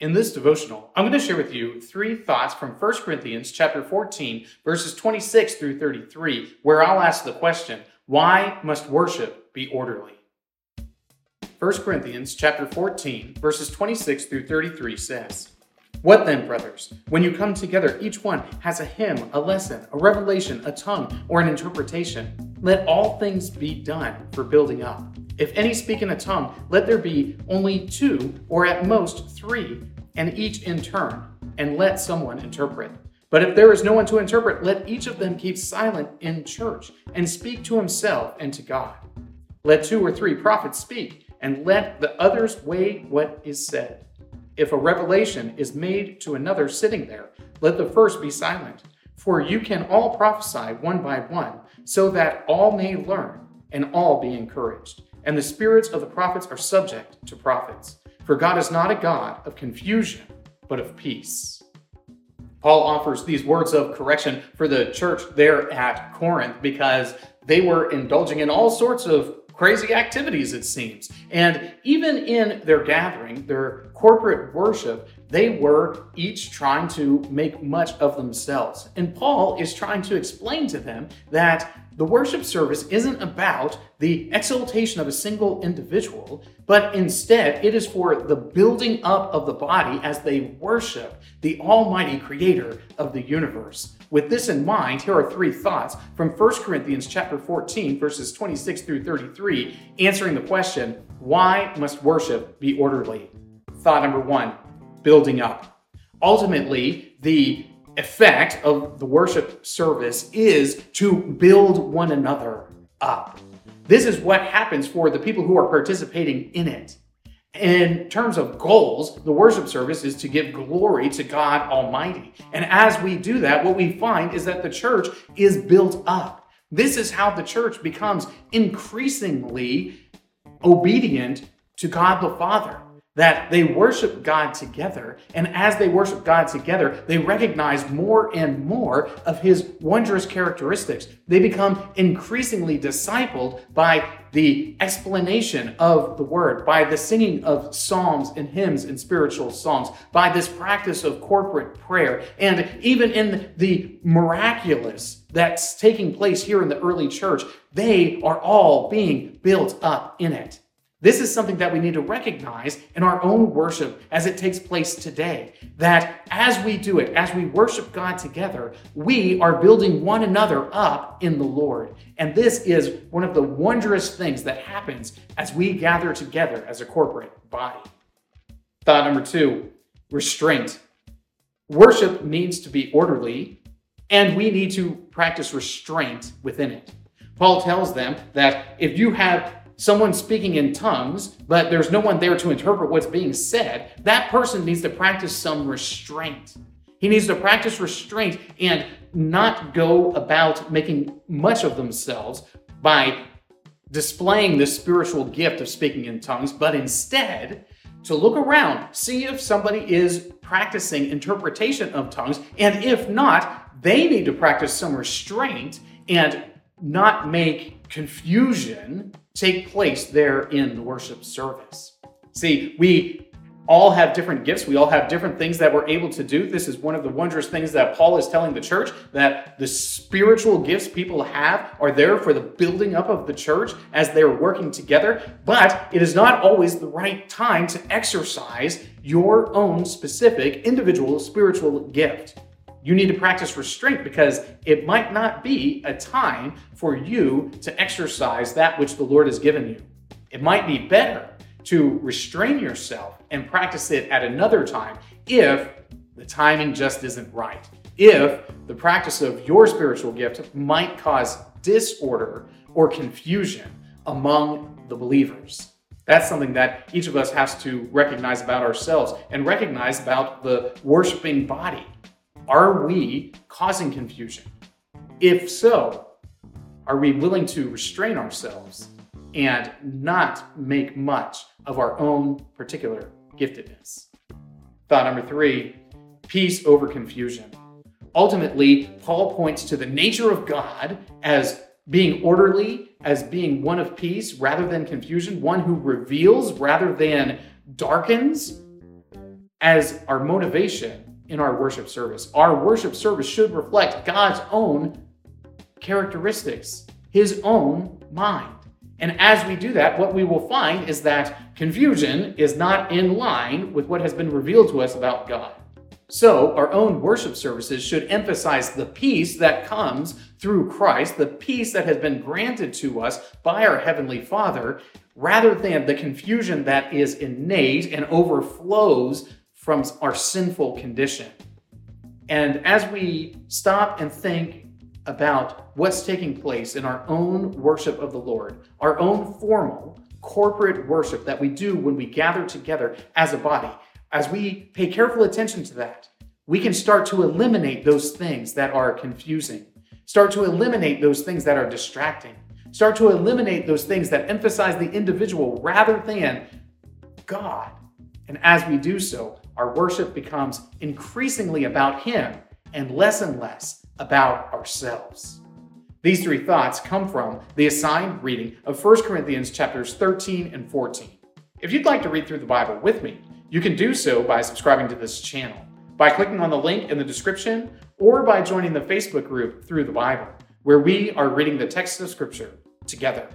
In this devotional, I'm going to share with you three thoughts from 1 Corinthians chapter 14, verses 26 through 33, where I'll ask the question, why must worship be orderly? 1 Corinthians chapter 14, verses 26 through 33 says, What then, brothers? When you come together, each one has a hymn, a lesson, a revelation, a tongue, or an interpretation. Let all things be done for building up. If any speak in a tongue, let there be only two, or at most three, and each in turn, and let someone interpret. But if there is no one to interpret, let each of them keep silent in church and speak to himself and to God. Let two or three prophets speak, and let the others weigh what is said. If a revelation is made to another sitting there, let the first be silent. For you can all prophesy one by one, so that all may learn and all be encouraged and the spirits of the prophets are subject to prophets. For God is not a God of confusion, but of peace. Paul offers these words of correction for the church there at Corinth because they were indulging in all sorts of crazy activities, it seems. And even in their gathering, their corporate worship, they were each trying to make much of themselves. And Paul is trying to explain to them that the worship service isn't about the exaltation of a single individual, but instead it is for the building up of the body as they worship the Almighty Creator of the universe. With this in mind, here are three thoughts from 1 Corinthians chapter 14, verses 26 through 33, answering the question, why must worship be orderly? Thought number one, building up. Ultimately, the effect of the worship service is to build one another up. This is what happens for the people who are participating in it. In terms of goals, the worship service is to give glory to God Almighty. And as we do that, what we find is that the church is built up. This is how the church becomes increasingly obedient to God the Father that they worship God together. And as they worship God together, they recognize more and more of his wondrous characteristics. They become increasingly discipled by the explanation of the word, by the singing of psalms and hymns and spiritual songs, by this practice of corporate prayer, and even in the miraculous that's taking place here in the early church, they are all being built up in it. This is something that we need to recognize in our own worship as it takes place today. That as we do it, as we worship God together, we are building one another up in the Lord. And this is one of the wondrous things that happens as we gather together as a corporate body. Thought number two restraint. Worship needs to be orderly, and we need to practice restraint within it. Paul tells them that if you have someone speaking in tongues, but there's no one there to interpret what's being said, that person needs to practice some restraint. He needs to practice restraint and not go about making much of themselves by displaying this spiritual gift of speaking in tongues, but instead to look around, see if somebody is practicing interpretation of tongues, and if not, they need to practice some restraint and not make confusion take place there in the worship service. See, we all have different gifts. We all have different things that we're able to do. This is one of the wondrous things that Paul is telling the church that the spiritual gifts people have are there for the building up of the church as they're working together. But it is not always the right time to exercise your own specific individual spiritual gift you need to practice restraint because it might not be a time for you to exercise that which the Lord has given you. It might be better to restrain yourself and practice it at another time if the timing just isn't right. If the practice of your spiritual gift might cause disorder or confusion among the believers. That's something that each of us has to recognize about ourselves and recognize about the worshiping body. Are we causing confusion? If so, are we willing to restrain ourselves and not make much of our own particular giftedness? Thought number three peace over confusion. Ultimately, Paul points to the nature of God as being orderly, as being one of peace rather than confusion, one who reveals rather than darkens, as our motivation in our worship service. Our worship service should reflect God's own characteristics, His own mind. And as we do that, what we will find is that confusion is not in line with what has been revealed to us about God. So, our own worship services should emphasize the peace that comes through Christ, the peace that has been granted to us by our Heavenly Father, rather than the confusion that is innate and overflows from our sinful condition. And as we stop and think about what's taking place in our own worship of the Lord, our own formal corporate worship that we do when we gather together as a body, as we pay careful attention to that, we can start to eliminate those things that are confusing, start to eliminate those things that are distracting, start to eliminate those things that emphasize the individual rather than God. And as we do so, our worship becomes increasingly about Him and less and less about ourselves. These three thoughts come from the assigned reading of 1 Corinthians chapters 13 and 14. If you'd like to read through the Bible with me, you can do so by subscribing to this channel, by clicking on the link in the description, or by joining the Facebook group Through the Bible, where we are reading the text of Scripture together.